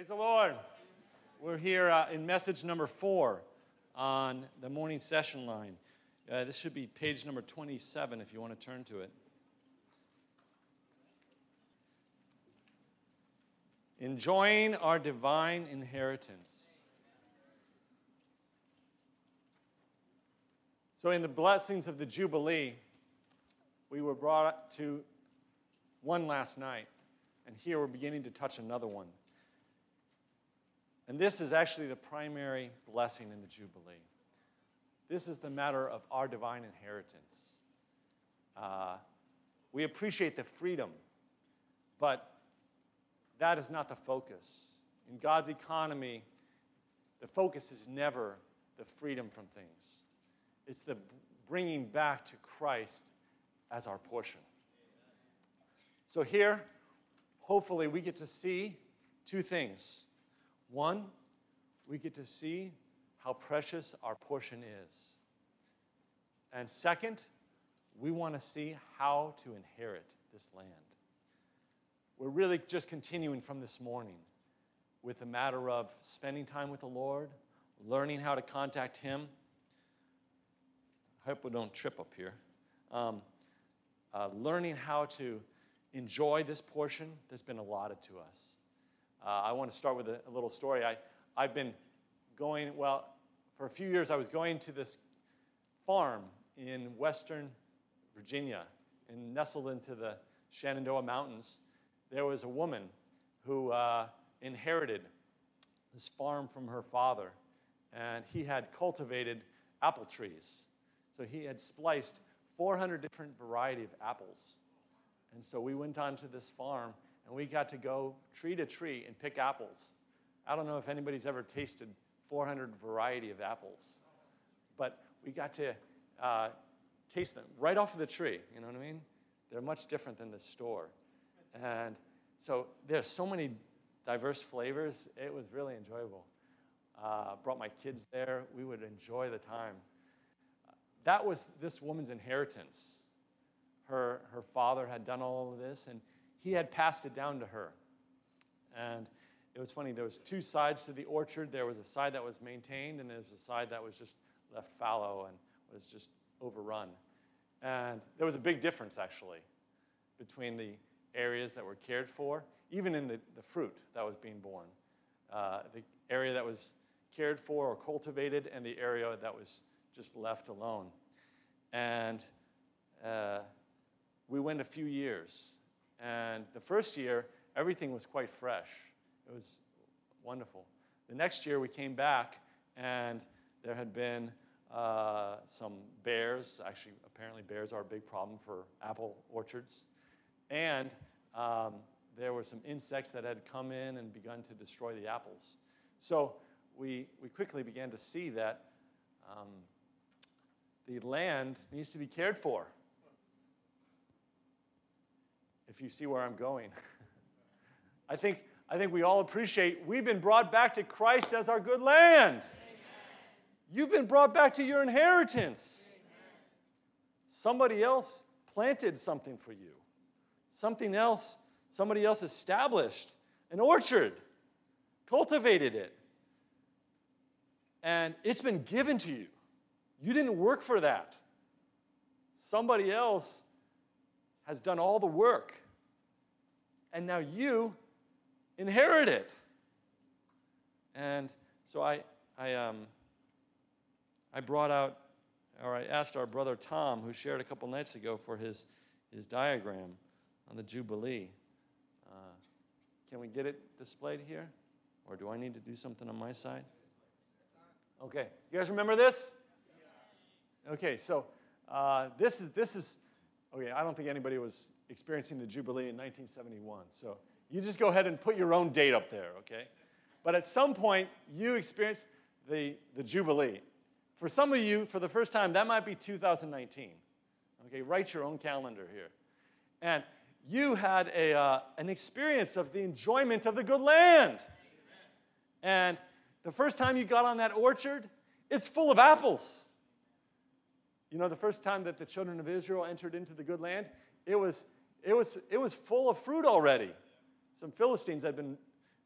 Praise the Lord. We're here uh, in message number four on the morning session line. Uh, this should be page number 27 if you want to turn to it. Enjoying our divine inheritance. So, in the blessings of the Jubilee, we were brought to one last night, and here we're beginning to touch another one. And this is actually the primary blessing in the Jubilee. This is the matter of our divine inheritance. Uh, we appreciate the freedom, but that is not the focus. In God's economy, the focus is never the freedom from things, it's the bringing back to Christ as our portion. So, here, hopefully, we get to see two things. One, we get to see how precious our portion is. And second, we want to see how to inherit this land. We're really just continuing from this morning with the matter of spending time with the Lord, learning how to contact Him. I hope we don't trip up here. Um, uh, learning how to enjoy this portion that's been allotted to us. Uh, I want to start with a, a, little story. I, I've been going, well, for a few years, I was going to this farm in western Virginia and nestled into the Shenandoah Mountains. There was a woman who uh, inherited this farm from her father, and he had cultivated apple trees. So he had spliced 400 different variety of apples. And so we went onto this farm and we got to go tree to tree and pick apples. I don't know if anybody's ever tasted 400 variety of apples, but we got to uh, taste them right off of the tree. You know what I mean? They're much different than the store, and so there's so many diverse flavors. It was really enjoyable. Uh, brought my kids there. We would enjoy the time. That was this woman's inheritance. Her, her father had done all of this, and he had passed it down to her. And it was funny, there was two sides to the orchard. There was a side that was maintained, and there was a side that was just left fallow and was just overrun. And there was a big difference, actually, between the areas that were cared for, even in the, the fruit that was being born. Uh, the area that was cared for or cultivated, and the area that was just left alone. And uh, we went a few years. And the first year, everything was quite fresh. It was wonderful. The next year, we came back, and there had been uh, some bears. Actually, apparently, bears are a big problem for apple orchards. And um, there were some insects that had come in and begun to destroy the apples. So we, we quickly began to see that um, the land needs to be cared for. If you see where I'm going, I think, I think we all appreciate we've been brought back to Christ as our good land. Amen. You've been brought back to your inheritance. Amen. Somebody else planted something for you, something else, somebody else established an orchard, cultivated it, and it's been given to you. You didn't work for that. Somebody else has done all the work. And now you inherit it. And so I, I, um, I brought out, or I asked our brother Tom, who shared a couple nights ago, for his, his diagram on the Jubilee. Uh, can we get it displayed here? Or do I need to do something on my side? Okay. You guys remember this? Okay, so uh, this is this is okay. I don't think anybody was experiencing the Jubilee in 1971. So you just go ahead and put your own date up there, okay? But at some point, you experienced the, the Jubilee. For some of you, for the first time, that might be 2019. Okay, write your own calendar here. And you had a, uh, an experience of the enjoyment of the good land. And the first time you got on that orchard, it's full of apples. You know, the first time that the children of Israel entered into the good land, it was, it was, it was full of fruit already. Some Philistines had been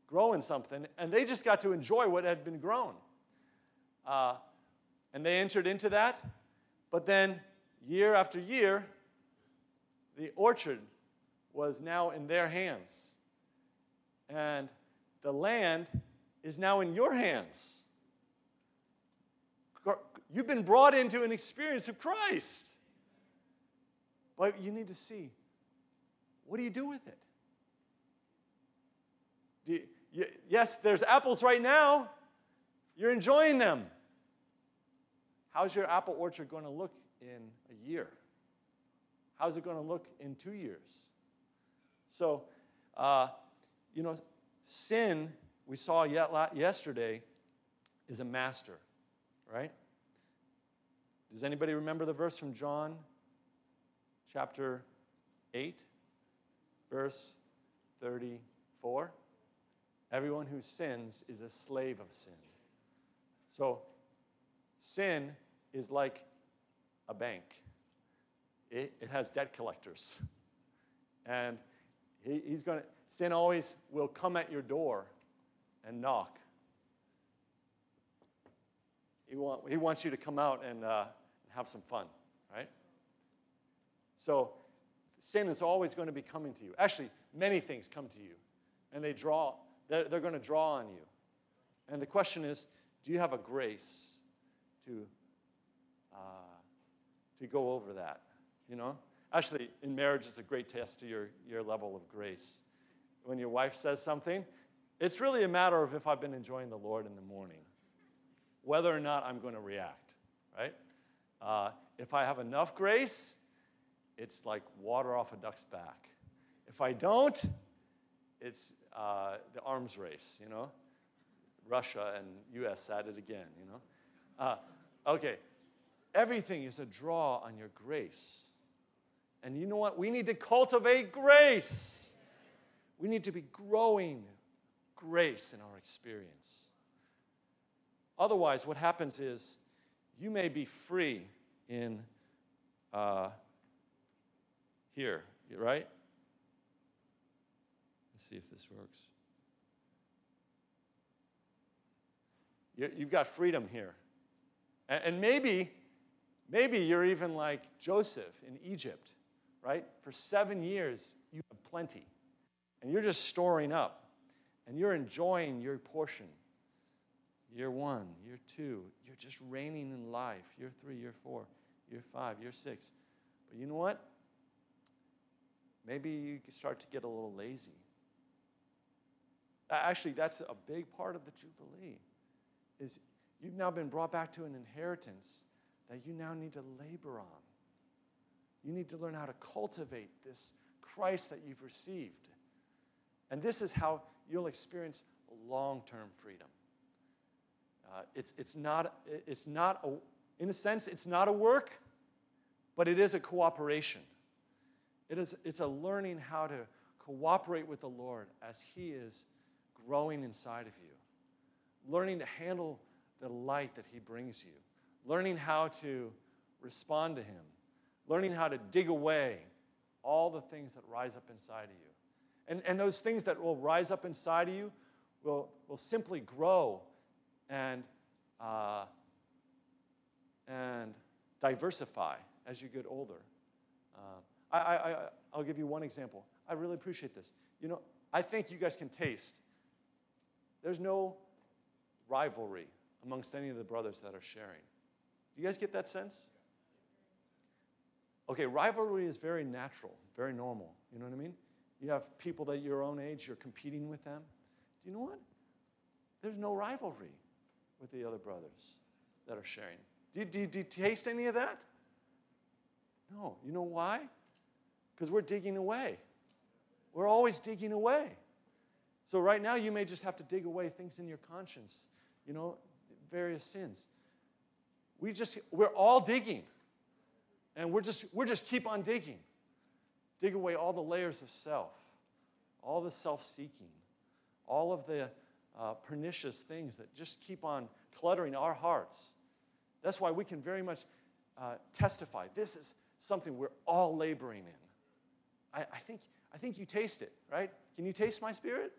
growing something, and they just got to enjoy what had been grown. Uh, and they entered into that, but then year after year, the orchard was now in their hands. And the land is now in your hands. You've been brought into an experience of Christ. But you need to see what do you do with it? You, you, yes, there's apples right now. You're enjoying them. How's your apple orchard going to look in a year? How's it going to look in two years? So, uh, you know, sin, we saw yet yesterday, is a master, right? Does anybody remember the verse from John chapter 8, verse 34? Everyone who sins is a slave of sin. So, sin is like a bank, it, it has debt collectors. And he, he's going to, sin always will come at your door and knock. He, want, he wants you to come out and uh, have some fun, right? So, sin is always going to be coming to you. Actually, many things come to you, and they draw, they're, they're going to draw on you. And the question is do you have a grace to, uh, to go over that? You know? Actually, in marriage, it's a great test to your, your level of grace. When your wife says something, it's really a matter of if I've been enjoying the Lord in the morning, whether or not I'm going to react, right? Uh, if I have enough grace, it's like water off a duck's back. If I don't, it's uh, the arms race, you know? Russia and US at it again, you know? Uh, okay, everything is a draw on your grace. And you know what? We need to cultivate grace. We need to be growing grace in our experience. Otherwise, what happens is you may be free in uh, here, right? Let's see if this works. You've got freedom here. And maybe, maybe you're even like Joseph in Egypt, right? For seven years, you have plenty. And you're just storing up. And you're enjoying your portion. Year one, year two, you're just reigning in life. Year three, year four, year five, year six. But you know what? Maybe you start to get a little lazy. Actually, that's a big part of the Jubilee. Is you've now been brought back to an inheritance that you now need to labor on. You need to learn how to cultivate this Christ that you've received. And this is how you'll experience long term freedom. Uh, it's, it's not, it's not a, in a sense, it's not a work, but it is a cooperation. It is, it's a learning how to cooperate with the Lord as He is growing inside of you, learning to handle the light that He brings you, learning how to respond to Him, learning how to dig away all the things that rise up inside of you. And, and those things that will rise up inside of you will, will simply grow and, uh, and diversify as you get older. Uh, I, I, I'll give you one example. I really appreciate this. You know, I think you guys can taste. There's no rivalry amongst any of the brothers that are sharing. Do you guys get that sense? Okay, rivalry is very natural, very normal. You know what I mean? You have people that your own age, you're competing with them. Do you know what? There's no rivalry with the other brothers that are sharing. Do you, do you, do you taste any of that? No. You know why? Because we're digging away. We're always digging away. So right now, you may just have to dig away things in your conscience, you know, various sins. We just, we're all digging. And we're just, we're just keep on digging. Dig away all the layers of self, all the self seeking, all of the uh, pernicious things that just keep on cluttering our hearts. That's why we can very much uh, testify this is something we're all laboring in. I, I, think, I think you taste it, right? Can you taste my spirit?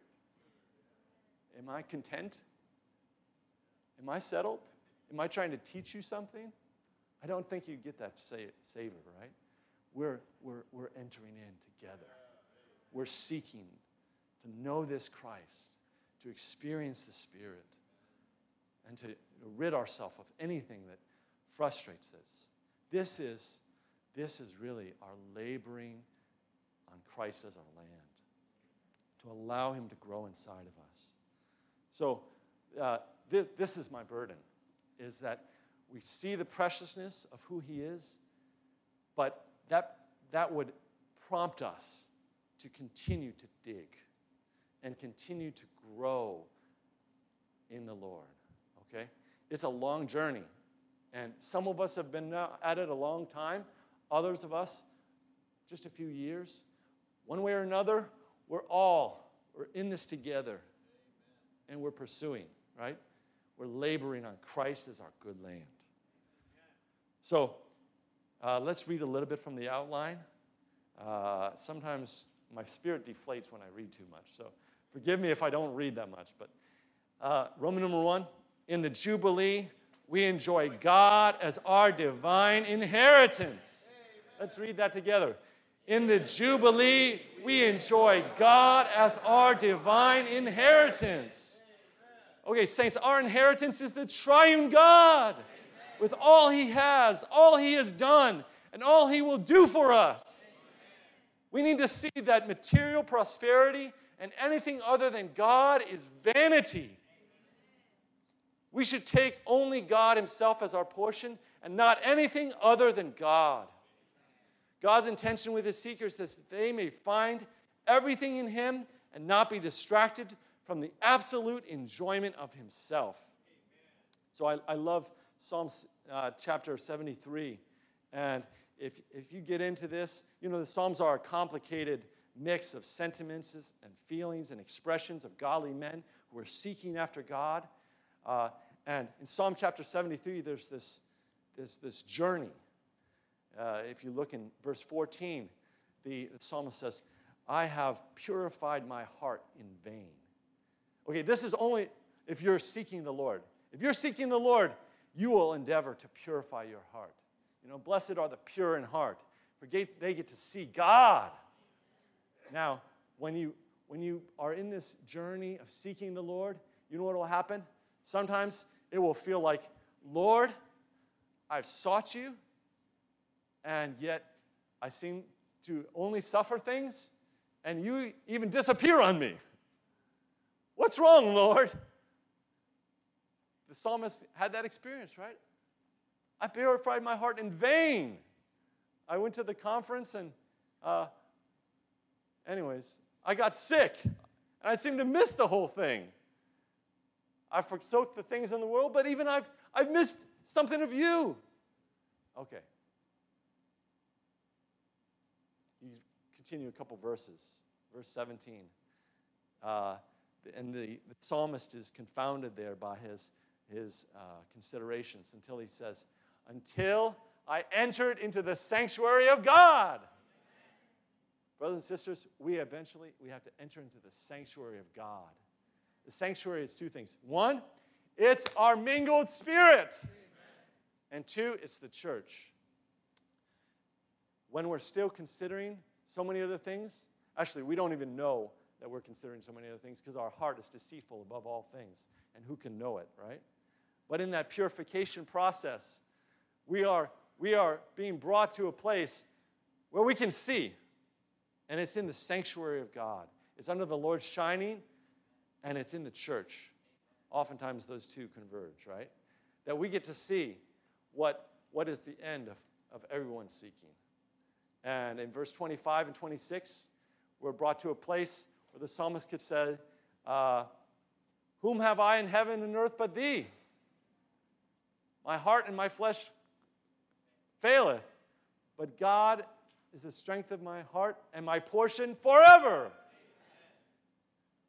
Am I content? Am I settled? Am I trying to teach you something? I don't think you get that savor, right? We're, we're, we're entering in together. We're seeking to know this Christ, to experience the Spirit, and to rid ourselves of anything that frustrates us. This is, this is really our laboring on Christ as our land, to allow Him to grow inside of us. So, uh, th- this is my burden, is that we see the preciousness of who He is, but that, that would prompt us to continue to dig and continue to grow in the Lord. Okay? It's a long journey. And some of us have been at it a long time, others of us just a few years. One way or another, we're all we're in this together and we're pursuing, right? We're laboring on Christ as our good land. So uh, let's read a little bit from the outline. Uh, sometimes my spirit deflates when I read too much, so forgive me if I don't read that much. But uh, Roman number one in the Jubilee, we enjoy God as our divine inheritance. Let's read that together. In the Jubilee, we enjoy God as our divine inheritance. Okay, saints, our inheritance is the triune God with all he has, all he has done, and all he will do for us. We need to see that material prosperity and anything other than God is vanity. We should take only God Himself as our portion and not anything other than God. God's intention with His seekers is that they may find everything in Him and not be distracted from the absolute enjoyment of Himself. So I, I love Psalm uh, chapter 73. And if, if you get into this, you know, the Psalms are a complicated mix of sentiments and feelings and expressions of godly men who are seeking after God. Uh, and in Psalm chapter 73, there's this, this, this journey. Uh, if you look in verse 14, the, the psalmist says, I have purified my heart in vain. Okay, this is only if you're seeking the Lord. If you're seeking the Lord, you will endeavor to purify your heart. You know, blessed are the pure in heart, for they get to see God. Now, when you when you are in this journey of seeking the Lord, you know what will happen? Sometimes it will feel like, Lord, I've sought you, and yet I seem to only suffer things, and you even disappear on me. What's wrong, Lord? The psalmist had that experience, right? I purified my heart in vain. I went to the conference and, uh, anyways, I got sick and I seemed to miss the whole thing. I forsook the things in the world, but even I've, I've missed something of you. Okay. You continue a couple verses. Verse 17. Uh, and the, the, psalmist is confounded there by his, his uh, considerations until he says, Until I entered into the sanctuary of God. Brothers and sisters, we eventually we have to enter into the sanctuary of God. The sanctuary is two things. One, it's our mingled spirit. And two, it's the church. When we're still considering so many other things, actually, we don't even know that we're considering so many other things because our heart is deceitful above all things. And who can know it, right? But in that purification process, we are, we are being brought to a place where we can see. And it's in the sanctuary of God. It's under the Lord's shining and it's in the church. Oftentimes those two converge, right? That we get to see what, what is the end of, of everyone seeking. And in verse 25 and 26, we're brought to a place where the psalmist could say, uh, Whom have I in heaven and earth but thee? My heart and my flesh faileth, but God is the strength of my heart and my portion forever.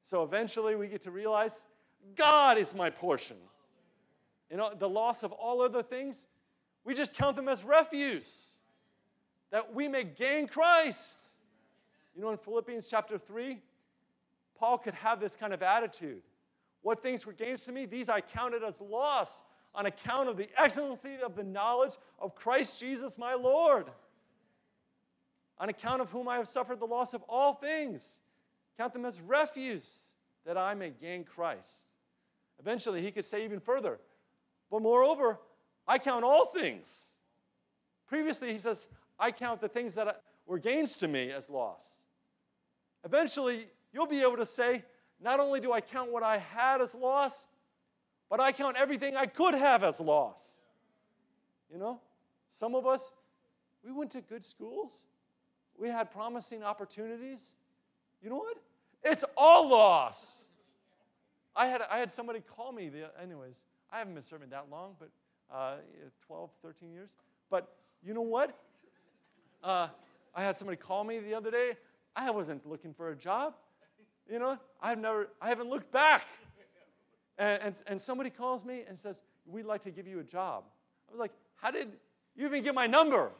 So eventually we get to realize God is my portion. You know, the loss of all other things, we just count them as refuse that we may gain Christ. You know, in Philippians chapter 3, Paul could have this kind of attitude. what things were gains to me, these I counted as loss on account of the excellency of the knowledge of Christ Jesus my Lord, on account of whom I have suffered the loss of all things. Count them as refuse that I may gain Christ. Eventually, he could say even further, but moreover, I count all things. Previously, he says, I count the things that were gains to me as loss. Eventually, you'll be able to say, not only do I count what I had as loss, but I count everything I could have as loss. You know, some of us, we went to good schools, we had promising opportunities. You know what? It's all loss. I had, I had somebody call me, the, anyways, I haven't been serving that long, but uh, 12, 13 years. But you know what? Uh, I had somebody call me the other day. I wasn't looking for a job. You know, I've never, I haven't looked back. And, and, and somebody calls me and says, We'd like to give you a job. I was like, How did you even get my number?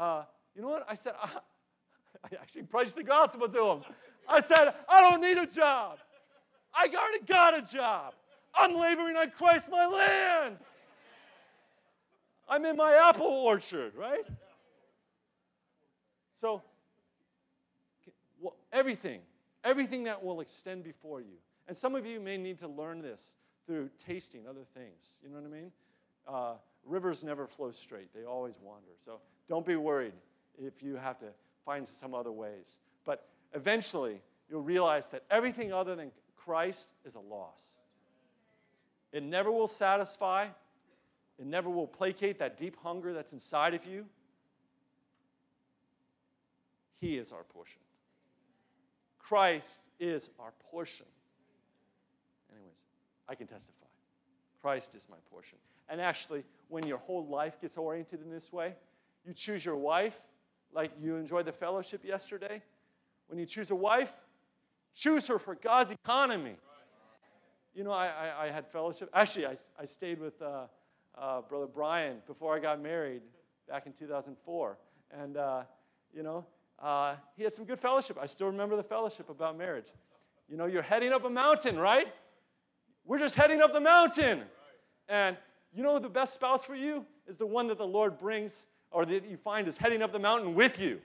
Uh, you know what? I said, I, I actually preached the gospel to him. I said, I don't need a job. I already got a job. I'm laboring on Christ my land. I'm in my apple orchard, right? So, everything, everything that will extend before you. And some of you may need to learn this through tasting other things. You know what I mean? Uh, rivers never flow straight, they always wander. So, don't be worried if you have to find some other ways. But eventually, you'll realize that everything other than Christ is a loss. It never will satisfy, it never will placate that deep hunger that's inside of you. He is our portion. Christ is our portion. Anyways, I can testify. Christ is my portion. And actually, when your whole life gets oriented in this way, you choose your wife like you enjoyed the fellowship yesterday. When you choose a wife, choose her for God's economy. You know, I, I, I had fellowship. Actually, I, I stayed with uh, uh, Brother Brian before I got married back in 2004. And, uh, you know, uh, he had some good fellowship. I still remember the fellowship about marriage. You know, you're heading up a mountain, right? We're just heading up the mountain. And you know the best spouse for you is the one that the Lord brings or that you find is heading up the mountain with you.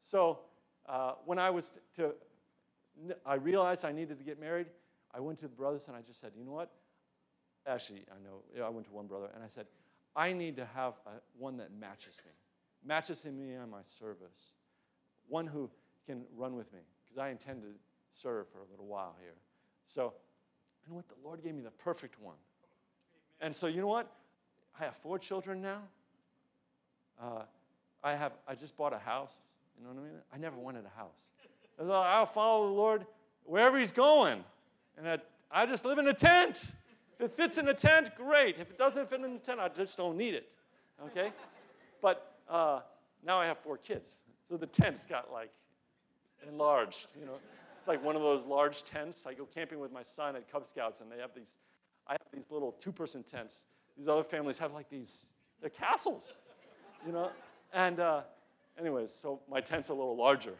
So uh, when I was to, I realized I needed to get married. I went to the brothers and I just said, you know what? Actually, I know I went to one brother and I said, I need to have a, one that matches me, matches me on my service, one who can run with me because I intend to serve for a little while here. So, you know what? The Lord gave me the perfect one. And so, you know what? I have four children now. Uh, I have. I just bought a house. You know what I mean? I never wanted a house. I thought I'll follow the Lord wherever He's going, and I, I just live in a tent. If it fits in a tent, great. If it doesn't fit in a tent, I just don't need it. Okay? But uh, now I have four kids, so the tent's got like enlarged. You know, it's like one of those large tents. I go camping with my son at Cub Scouts, and they have these. I have these little two-person tents. These other families have like these. They're castles you know? And, uh, anyways, so my tent's a little larger.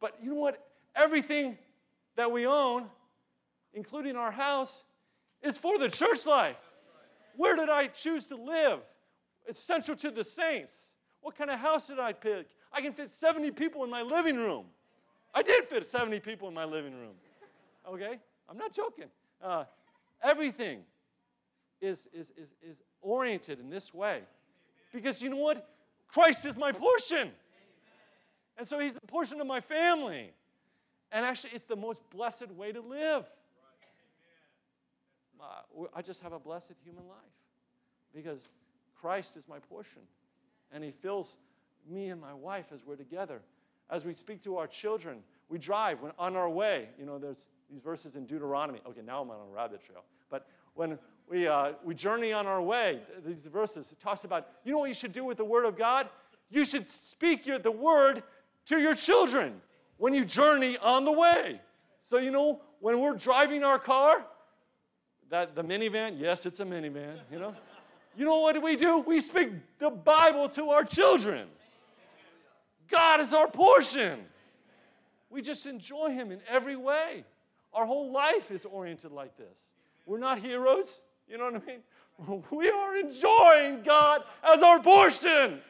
But you know what? Everything that we own, including our house, is for the church life. Where did I choose to live? It's central to the saints. What kind of house did I pick? I can fit 70 people in my living room. I did fit 70 people in my living room. Okay? I'm not joking. Uh, everything is, is, is, is oriented in this way. Because you know what? Christ is my portion. And so he's the portion of my family. And actually, it's the most blessed way to live. Uh, I just have a blessed human life because Christ is my portion. And he fills me and my wife as we're together. As we speak to our children, we drive when on our way. You know, there's these verses in Deuteronomy. Okay, now I'm on a rabbit trail. But when we, uh, we journey on our way, these verses, it talks about, you know what you should do with the Word of God? You should speak your, the Word to your children when you journey on the way. So, you know, when we're driving our car, that the minivan, yes, it's a minivan, you know. You know what we do? We speak the Bible to our children. God is our portion. We just enjoy Him in every way. Our whole life is oriented like this. We're not heroes. You know what I mean? We are enjoying God as our portion.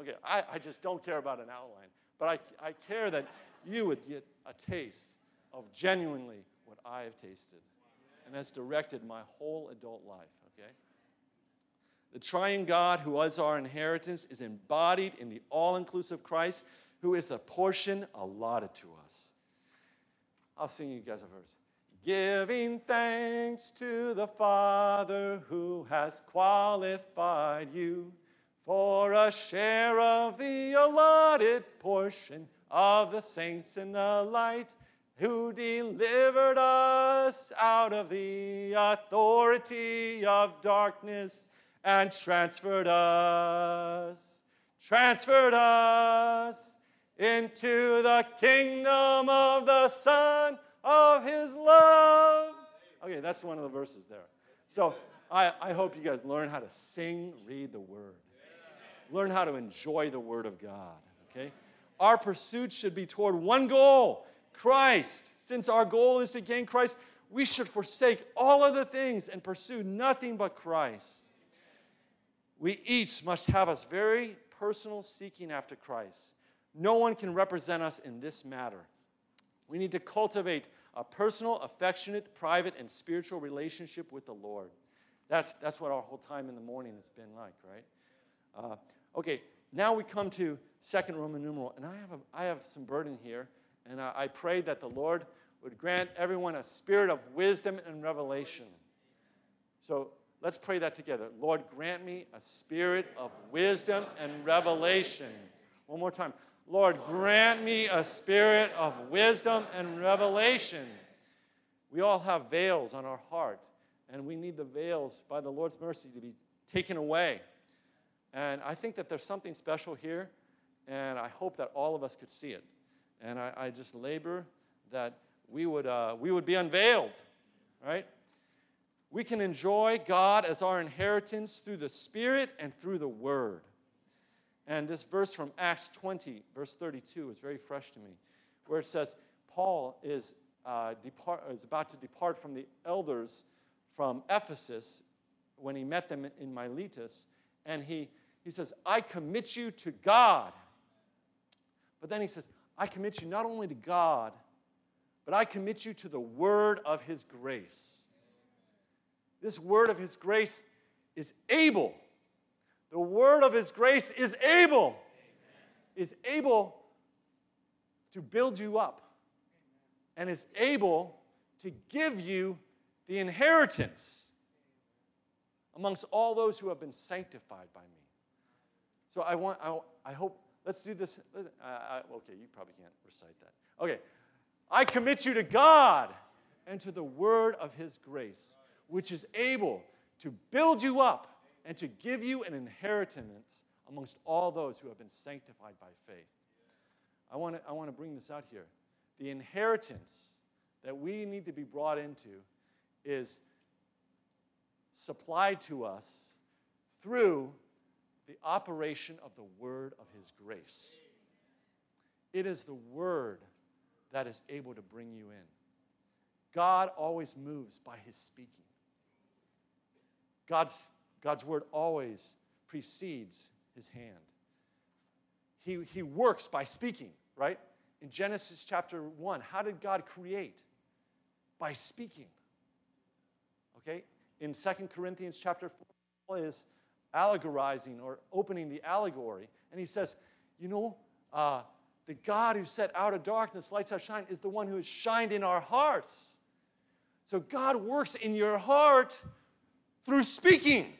Okay, I, I just don't care about an outline, but I, I care that you would get a taste of genuinely what I have tasted. And that's directed my whole adult life, okay? The triune God, who is our inheritance, is embodied in the all inclusive Christ, who is the portion allotted to us. I'll sing you guys a verse. Giving thanks to the Father who has qualified you for a share of the allotted portion of the saints in the light, who delivered us out of the authority of darkness and transferred us, transferred us into the kingdom of the Son of His love. Okay, that's one of the verses there. So I, I hope you guys learn how to sing, read the Word learn how to enjoy the Word of God, okay? Our pursuit should be toward one goal Christ. Since our goal is to gain Christ, we should forsake all other things and pursue nothing but Christ. We each must have a very personal seeking after Christ. No one can represent us in this matter. We need to cultivate a personal, affectionate, private, and spiritual relationship with the Lord. That's, that's what our whole time in the morning has been like, right? Uh, Okay, now we come to second Roman numeral, and I have, a, I have some burden here, and I, I pray that the Lord would grant everyone a spirit of wisdom and revelation. So let's pray that together. Lord, grant me a spirit of wisdom and revelation. One more time. Lord, grant me a spirit of wisdom and revelation. We all have veils on our heart, and we need the veils, by the Lord's mercy, to be taken away. And I think that there's something special here, and I hope that all of us could see it. And I, I just labor that we would, uh, we would be unveiled, right? We can enjoy God as our inheritance through the Spirit and through the Word. And this verse from Acts 20, verse 32, is very fresh to me, where it says, Paul is, uh, depart, is about to depart from the elders from Ephesus when he met them in Miletus, and he he says, I commit you to God. But then he says, I commit you not only to God, but I commit you to the word of his grace. This word of his grace is able. The word of his grace is able, is able to build you up, and is able to give you the inheritance amongst all those who have been sanctified by me. So I want, I, I hope, let's do this. Uh, I, okay, you probably can't recite that. Okay. I commit you to God and to the word of his grace, which is able to build you up and to give you an inheritance amongst all those who have been sanctified by faith. I want to, I want to bring this out here. The inheritance that we need to be brought into is supplied to us through the operation of the word of his grace. It is the word that is able to bring you in. God always moves by his speaking. God's, God's word always precedes his hand. He, he works by speaking, right? In Genesis chapter 1, how did God create? By speaking. Okay? In Second Corinthians chapter 4 is allegorizing or opening the allegory. And he says, You know, uh, the God who set out of darkness lights out shine is the one who has shined in our hearts. So God works in your heart through speaking.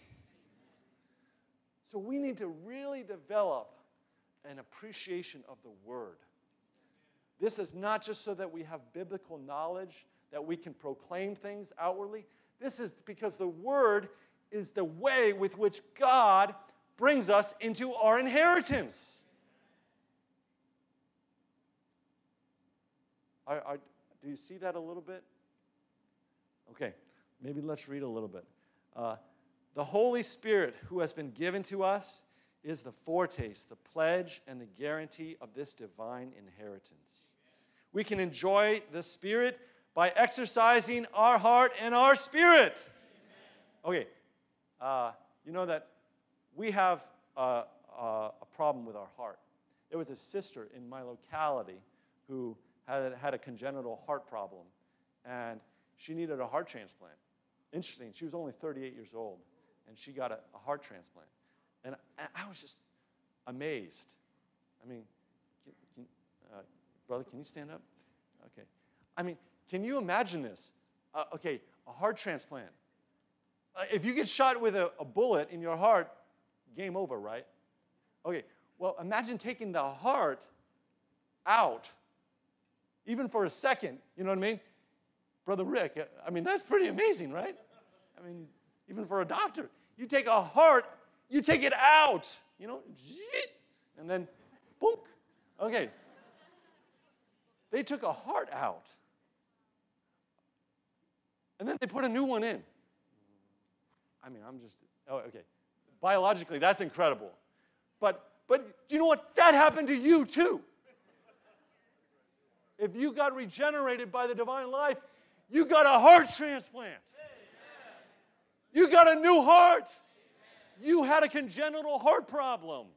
So we need to really develop an appreciation of the word. This is not just so that we have biblical knowledge, that we can proclaim things outwardly. This is because the word is the way with which God brings us into our inheritance. Are, are, do you see that a little bit? Okay, maybe let's read a little bit. Uh, the Holy Spirit, who has been given to us, is the foretaste, the pledge, and the guarantee of this divine inheritance We can enjoy the Spirit by exercising our heart and our spirit. Okay, uh, you know that we have a, a, a problem with our heart. There was a sister in my locality who had, had a congenital heart problem, and she needed a heart transplant. Interesting, she was only 38 years old, and she got a, a heart transplant. And I, I was just amazed. I mean, can, can, uh, brother, can you stand up? Okay. I mean, can you imagine this? Uh, okay, a heart transplant. Uh, if you get shot with a, a bullet in your heart, game over, right? Okay, well, imagine taking the heart out, even for a second. You know what I mean? Brother Rick, I mean, that's pretty amazing, right? I mean, even for a doctor. You take a heart, you take it out, you know, and then, boom. Okay. They took a heart out. And then they put a new one in. I mean, I'm just, oh, okay. Biologically, that's incredible. But, but do you know what? That happened to you too. If you got regenerated by the divine life, you got a heart transplant. You got a new heart. You had a congenital heart problem,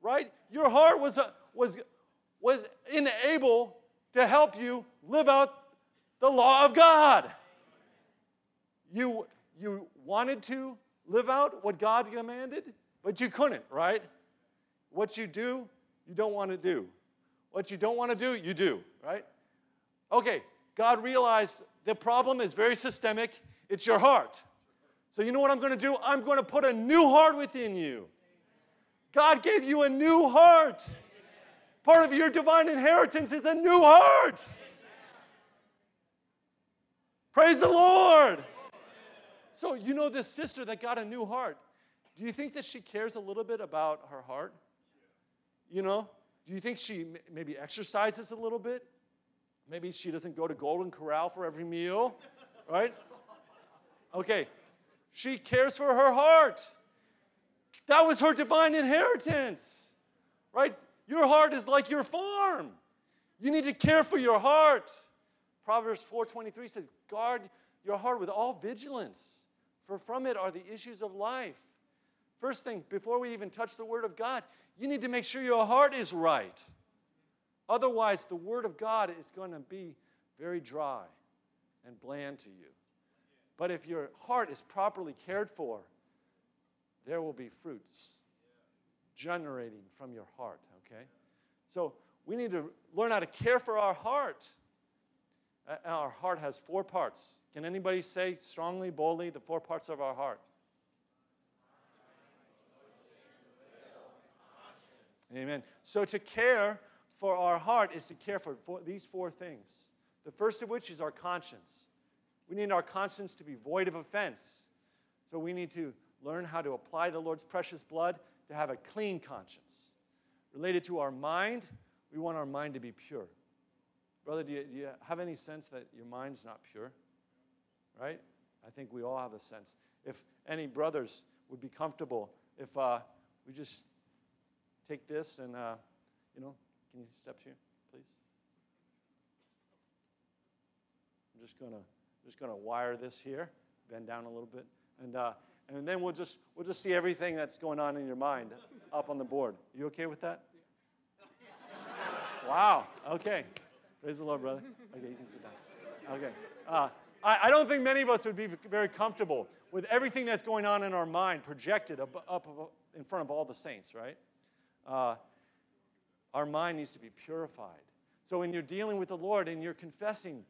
right? Your heart was, a, was, was unable to help you live out the law of God. You, you wanted to live out what God commanded, but you couldn't, right? What you do, you don't want to do. What you don't want to do, you do, right? Okay, God realized the problem is very systemic. It's your heart. So, you know what I'm going to do? I'm going to put a new heart within you. God gave you a new heart. Part of your divine inheritance is a new heart. Praise the Lord. So, you know, this sister that got a new heart, do you think that she cares a little bit about her heart? You know, do you think she maybe exercises a little bit? Maybe she doesn't go to Golden Corral for every meal, right? Okay, she cares for her heart. That was her divine inheritance, right? Your heart is like your farm. You need to care for your heart. Proverbs 4:23 says, "Guard your heart with all vigilance, for from it are the issues of life. First thing, before we even touch the Word of God, you need to make sure your heart is right. Otherwise, the Word of God is going to be very dry and bland to you. But if your heart is properly cared for, there will be fruits generating from your heart, okay? So we need to learn how to care for our heart. Uh, our heart has four parts. Can anybody say strongly, boldly, the four parts of our heart? Amen. So to care for our heart is to care for these four things. The first of which is our conscience. We need our conscience to be void of offense. So we need to learn how to apply the Lord's precious blood to have a clean conscience. Related to our mind, we want our mind to be pure. Brother, do you, do you have any sense that your mind's not pure? Right? I think we all have a sense. If any brothers would be comfortable, if uh, we just take this and, uh, you know, can you step here, please? I'm just gonna just gonna wire this here, bend down a little bit, and uh, and then we'll just we'll just see everything that's going on in your mind up on the board. You okay with that? wow. Okay. Praise the Lord, brother. Okay, you can sit down. Okay. Uh, I, I, don't think many of us would be very comfortable with everything that's going on in our mind projected up, up, up in front of all the saints, right? Uh, our mind needs to be purified. So when you're dealing with the Lord and you're confessing,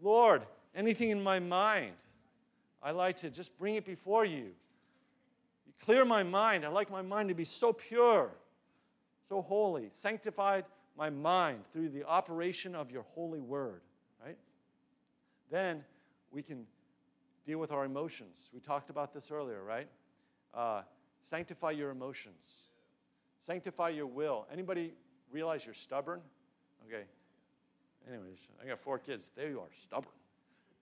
Lord, anything in my mind, I like to just bring it before you. You clear my mind. I like my mind to be so pure, so holy, sanctified my mind through the operation of your holy word, right? Then we can deal with our emotions. We talked about this earlier, right? Uh, sanctify your emotions. Sanctify your will. Anybody realize you're stubborn? Okay. Anyways, I got four kids. They are stubborn.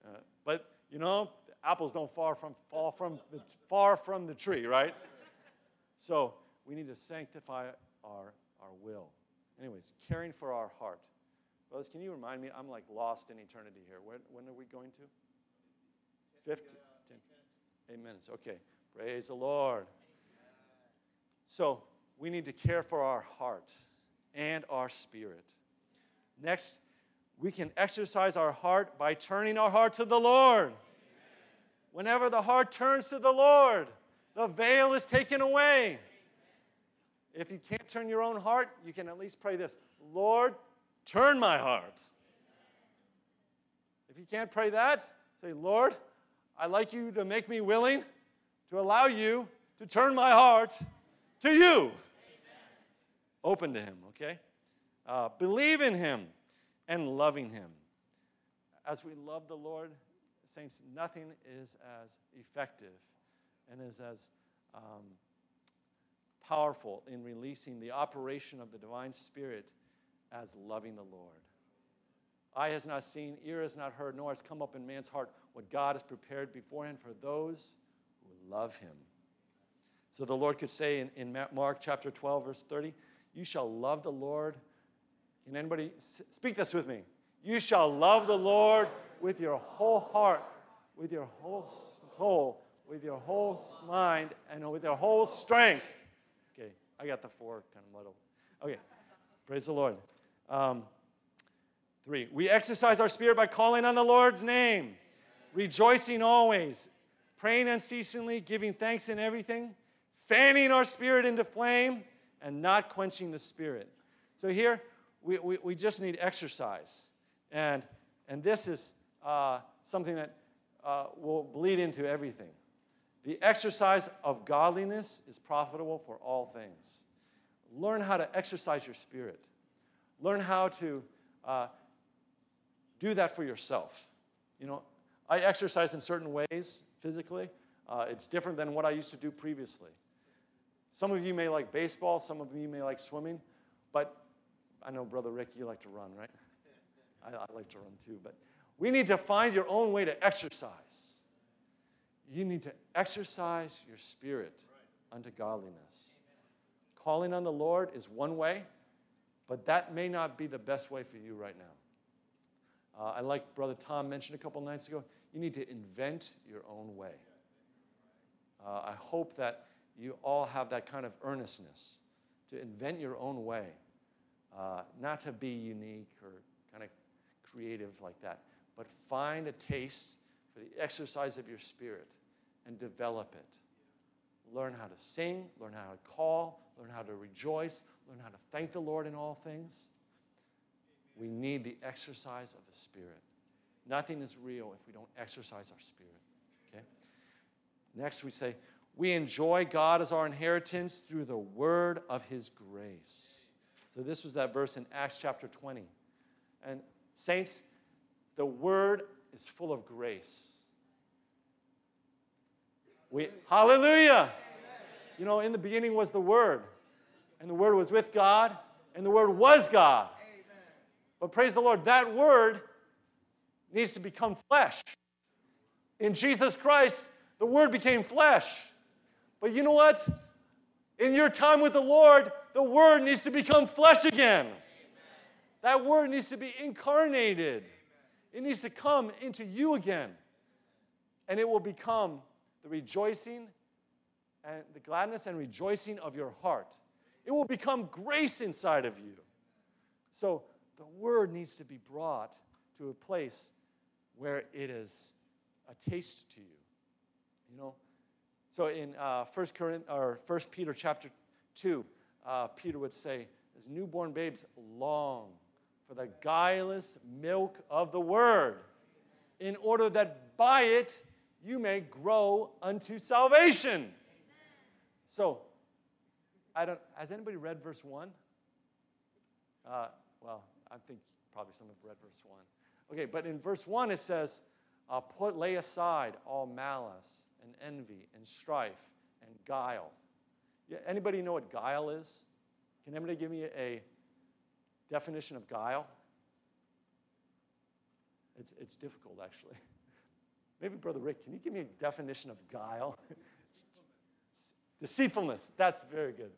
Uh, but you know, apples don't fall from fall from the far from the tree, right? So we need to sanctify our our will. Anyways, caring for our heart. Brothers, can you remind me? I'm like lost in eternity here. When, when are we going to? 15. 10. Eight minutes. Okay. Praise the Lord. So we need to care for our heart and our spirit. Next, we can exercise our heart by turning our heart to the Lord. Whenever the heart turns to the Lord, the veil is taken away. If you can't turn your own heart, you can at least pray this Lord, turn my heart. If you can't pray that, say, Lord, I'd like you to make me willing to allow you to turn my heart to you. Amen. Open to Him, okay? Uh, believe in Him and loving Him. As we love the Lord, saints, nothing is as effective and is as um, powerful in releasing the operation of the divine spirit as loving the Lord. Eye has not seen, ear has not heard, nor has come up in man's heart what God has prepared beforehand for those who love him. So the Lord could say in, in Mark chapter 12, verse 30, You shall love the Lord. Can anybody speak this with me? You shall love the Lord with your whole heart, with your whole soul, with your whole mind, and with your whole strength. Okay, I got the four kind of muddled. Okay, praise the Lord. Um, three, we exercise our spirit by calling on the Lord's name, rejoicing always, praying unceasingly, giving thanks in everything, fanning our spirit into flame, and not quenching the spirit. So here, we, we, we just need exercise. And, and this is uh, something that uh, will bleed into everything. The exercise of godliness is profitable for all things. Learn how to exercise your spirit. Learn how to uh, do that for yourself. You know, I exercise in certain ways physically. Uh, it's different than what I used to do previously. Some of you may like baseball, some of you may like swimming, but I know, Brother Rick, you like to run, right? I, I like to run too, but we need to find your own way to exercise. You need to exercise your spirit unto godliness. Calling on the Lord is one way, but that may not be the best way for you right now. Uh, I like Brother Tom mentioned a couple nights ago, you need to invent your own way. Uh, I hope that you all have that kind of earnestness to invent your own way, uh, not to be unique or kind of creative like that, but find a taste for the exercise of your spirit and develop it. Learn how to sing, learn how to call, learn how to rejoice, learn how to thank the Lord in all things. We need the exercise of the Spirit. Nothing is real if we don't exercise our spirit. Okay? Next, we say, we enjoy God as our inheritance through the word of his grace. So, this was that verse in Acts chapter 20. And, saints, the word is full of grace. We, hallelujah. You know, in the beginning was the Word, and the Word was with God, and the Word was God. But praise the Lord, that Word needs to become flesh. In Jesus Christ, the Word became flesh. But you know what? In your time with the Lord, the Word needs to become flesh again. That Word needs to be incarnated. It needs to come into you again. And it will become the rejoicing and the gladness and rejoicing of your heart. It will become grace inside of you. So the word needs to be brought to a place where it is a taste to you. You know? So in uh, 1 Corinth, or 1 Peter chapter 2, uh, Peter would say, as newborn babes long for the guileless milk of the word, in order that by it you may grow unto salvation. Amen. So, I don't, has anybody read verse 1? Uh, well, I think probably some have read verse 1. Okay, but in verse 1 it says, uh, put, lay aside all malice and envy and strife and guile. Anybody know what guile is? Can anybody give me a definition of guile? It's, it's difficult, actually. Maybe, Brother Rick, can you give me a definition of guile? deceitfulness. That's very good.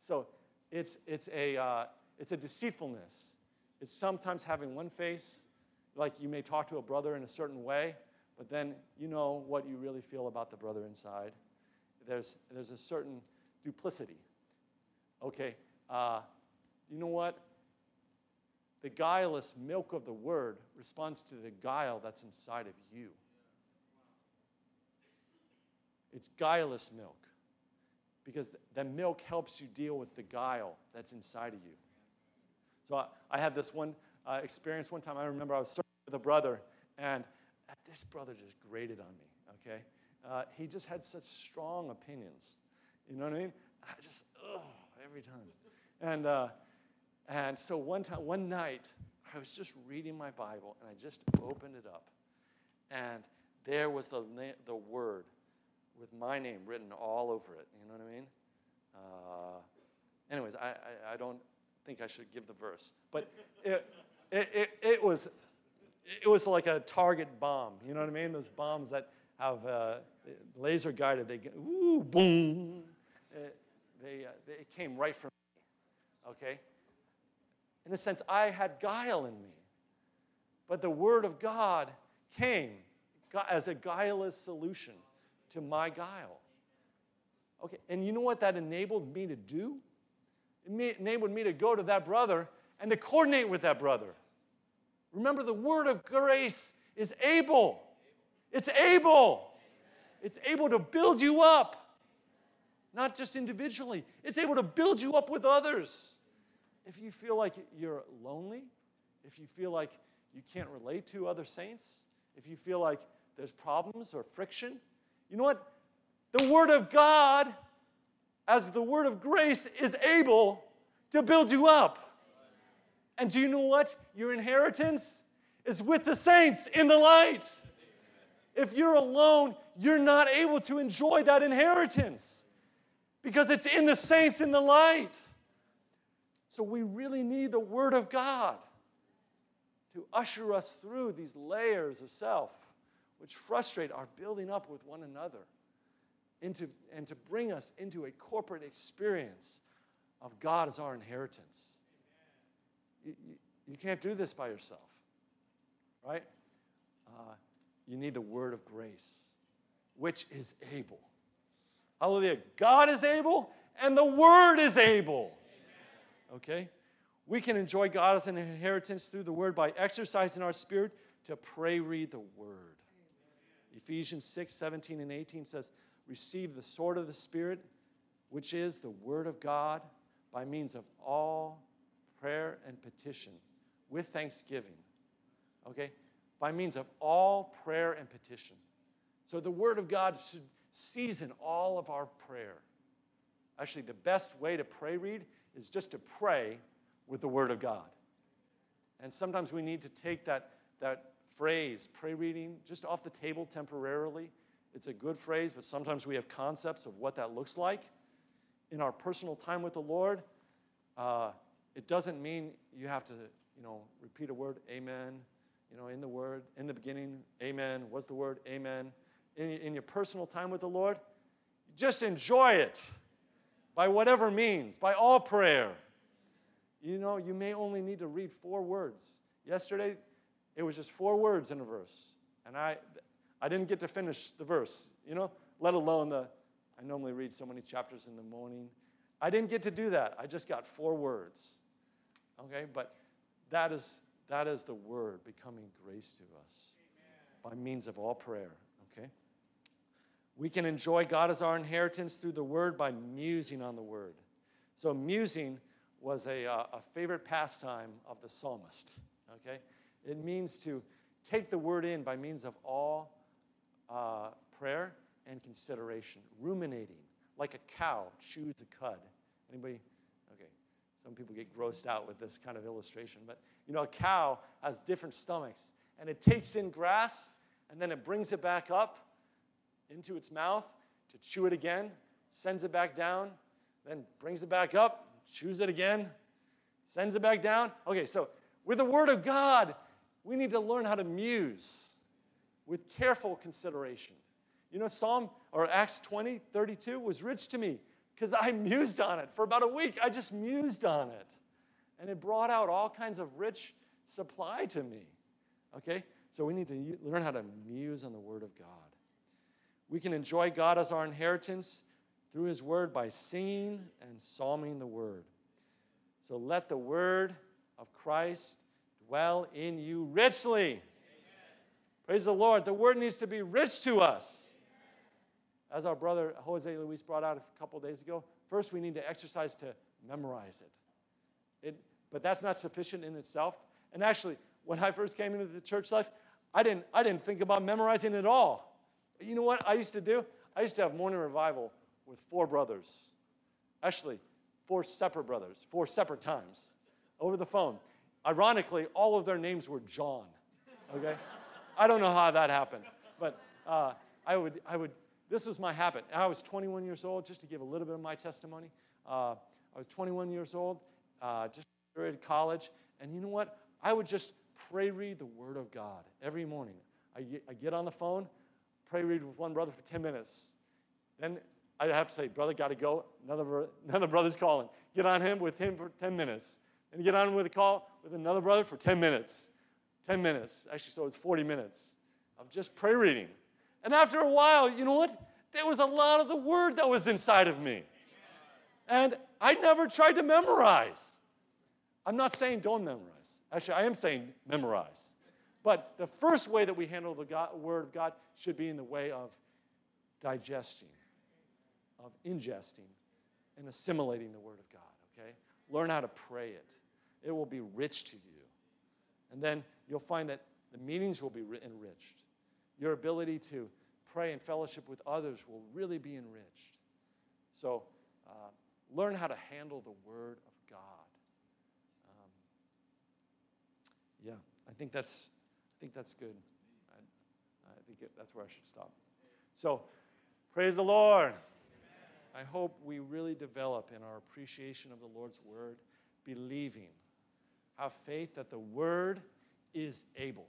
So it's, it's, a, uh, it's a deceitfulness. It's sometimes having one face, like you may talk to a brother in a certain way, but then you know what you really feel about the brother inside. There's, there's a certain duplicity. Okay, uh, you know what? The guileless milk of the word responds to the guile that's inside of you. It's guileless milk because the milk helps you deal with the guile that's inside of you. So I, I had this one uh, experience one time. I remember I was serving with a brother, and this brother just grated on me, okay? Uh, he just had such strong opinions. You know what I mean? I just, ugh, every time. And, uh, and so one time, one night, I was just reading my Bible, and I just opened it up. And there was the, the word with my name written all over it. You know what I mean? Uh, anyways, I, I, I, don't think I should give the verse, but it, it, it, it, was, it was like a target bomb. You know what I mean? Those bombs that have uh, laser guided, they get, ooh, boom. It, they, uh, they, it came right from me, okay? In a sense, I had guile in me. But the Word of God came as a guileless solution to my guile. Okay, and you know what that enabled me to do? It enabled me to go to that brother and to coordinate with that brother. Remember, the word of grace is able. It's able. It's able to build you up, not just individually, it's able to build you up with others. If you feel like you're lonely, if you feel like you can't relate to other saints, if you feel like there's problems or friction, you know what? The Word of God, as the Word of grace, is able to build you up. And do you know what? Your inheritance is with the saints in the light. If you're alone, you're not able to enjoy that inheritance because it's in the saints in the light. So we really need the Word of God to usher us through these layers of self which frustrate our building up with one another, into, and to bring us into a corporate experience of God as our inheritance. You, you, you can't do this by yourself, right? Uh, you need the word of grace, which is able. Hallelujah. God is able, and the word is able. Okay? We can enjoy God as an inheritance through the word by exercising our spirit to pray, read the word. Ephesians 6 17 and 18 says, Receive the sword of the Spirit, which is the Word of God, by means of all prayer and petition with thanksgiving. Okay? By means of all prayer and petition. So the Word of God should season all of our prayer. Actually, the best way to pray read is just to pray with the Word of God. And sometimes we need to take that, that phrase, pray reading, just off the table temporarily. It's a good phrase, but sometimes we have concepts of what that looks like. In our personal time with the Lord, uh, it doesn't mean you have to, you know, repeat a word, amen, you know, in the word, in the beginning, amen, was the word, amen. In, in your personal time with the Lord, just enjoy it by whatever means, by all prayer. You know, you may only need to read four words. Yesterday, it was just four words in a verse. And I, I didn't get to finish the verse, you know, let alone the, I normally read so many chapters in the morning. I didn't get to do that. I just got four words. Okay, but that is, that is the word becoming grace to us Amen. by means of all prayer. We can enjoy God as our inheritance through the word by musing on the word. So, musing was a, uh, a favorite pastime of the psalmist. Okay? It means to take the word in by means of all uh, prayer and consideration, ruminating, like a cow chews a cud. Anybody? Okay, some people get grossed out with this kind of illustration, but you know, a cow has different stomachs, and it takes in grass, and then it brings it back up into its mouth to chew it again, sends it back down, then brings it back up, chews it again, sends it back down. Okay, so with the Word of God, we need to learn how to muse with careful consideration. You know, Psalm or Acts 20, 32 was rich to me because I mused on it for about a week. I just mused on it. And it brought out all kinds of rich supply to me. Okay? So we need to learn how to muse on the Word of God. We can enjoy God as our inheritance through His Word by singing and psalming the Word. So let the Word of Christ dwell in you richly. Amen. Praise the Lord. The Word needs to be rich to us. As our brother Jose Luis brought out a couple days ago, first we need to exercise to memorize it. it. But that's not sufficient in itself. And actually, when I first came into the church life, I didn't, I didn't think about memorizing it at all. You know what I used to do? I used to have morning revival with four brothers. Actually, four separate brothers, four separate times over the phone. Ironically, all of their names were John. Okay? I don't know how that happened, but uh, I, would, I would, this was my habit. I was 21 years old, just to give a little bit of my testimony. Uh, I was 21 years old, uh, just graduated college, and you know what? I would just pray read the Word of God every morning. I I get on the phone, pray read with one brother for 10 minutes. Then I'd have to say, brother, got to go. Another, another brother's calling. Get on him with him for 10 minutes. And get on with a call with another brother for 10 minutes. 10 minutes. Actually, so it's 40 minutes of just prayer reading. And after a while, you know what? There was a lot of the word that was inside of me. And I never tried to memorize. I'm not saying don't memorize. Actually, I am saying memorize. But the first way that we handle the God, Word of God should be in the way of digesting, of ingesting, and assimilating the Word of God, okay? Learn how to pray it. It will be rich to you. And then you'll find that the meanings will be enriched. Your ability to pray and fellowship with others will really be enriched. So, uh, learn how to handle the Word of God. Um, Yeah, I think that's, think that's good. I, I think it, that's where I should stop. So, praise the Lord. I hope we really develop in our appreciation of the Lord's word, believing, have faith that the word is able.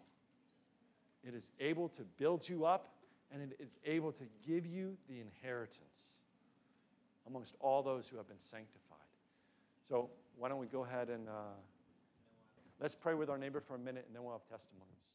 It is able to build you up, and it is able to give you the inheritance amongst all those who have been sanctified. So, why don't we go ahead and. Uh, Let's pray with our neighbor for a minute and then we'll have testimonies.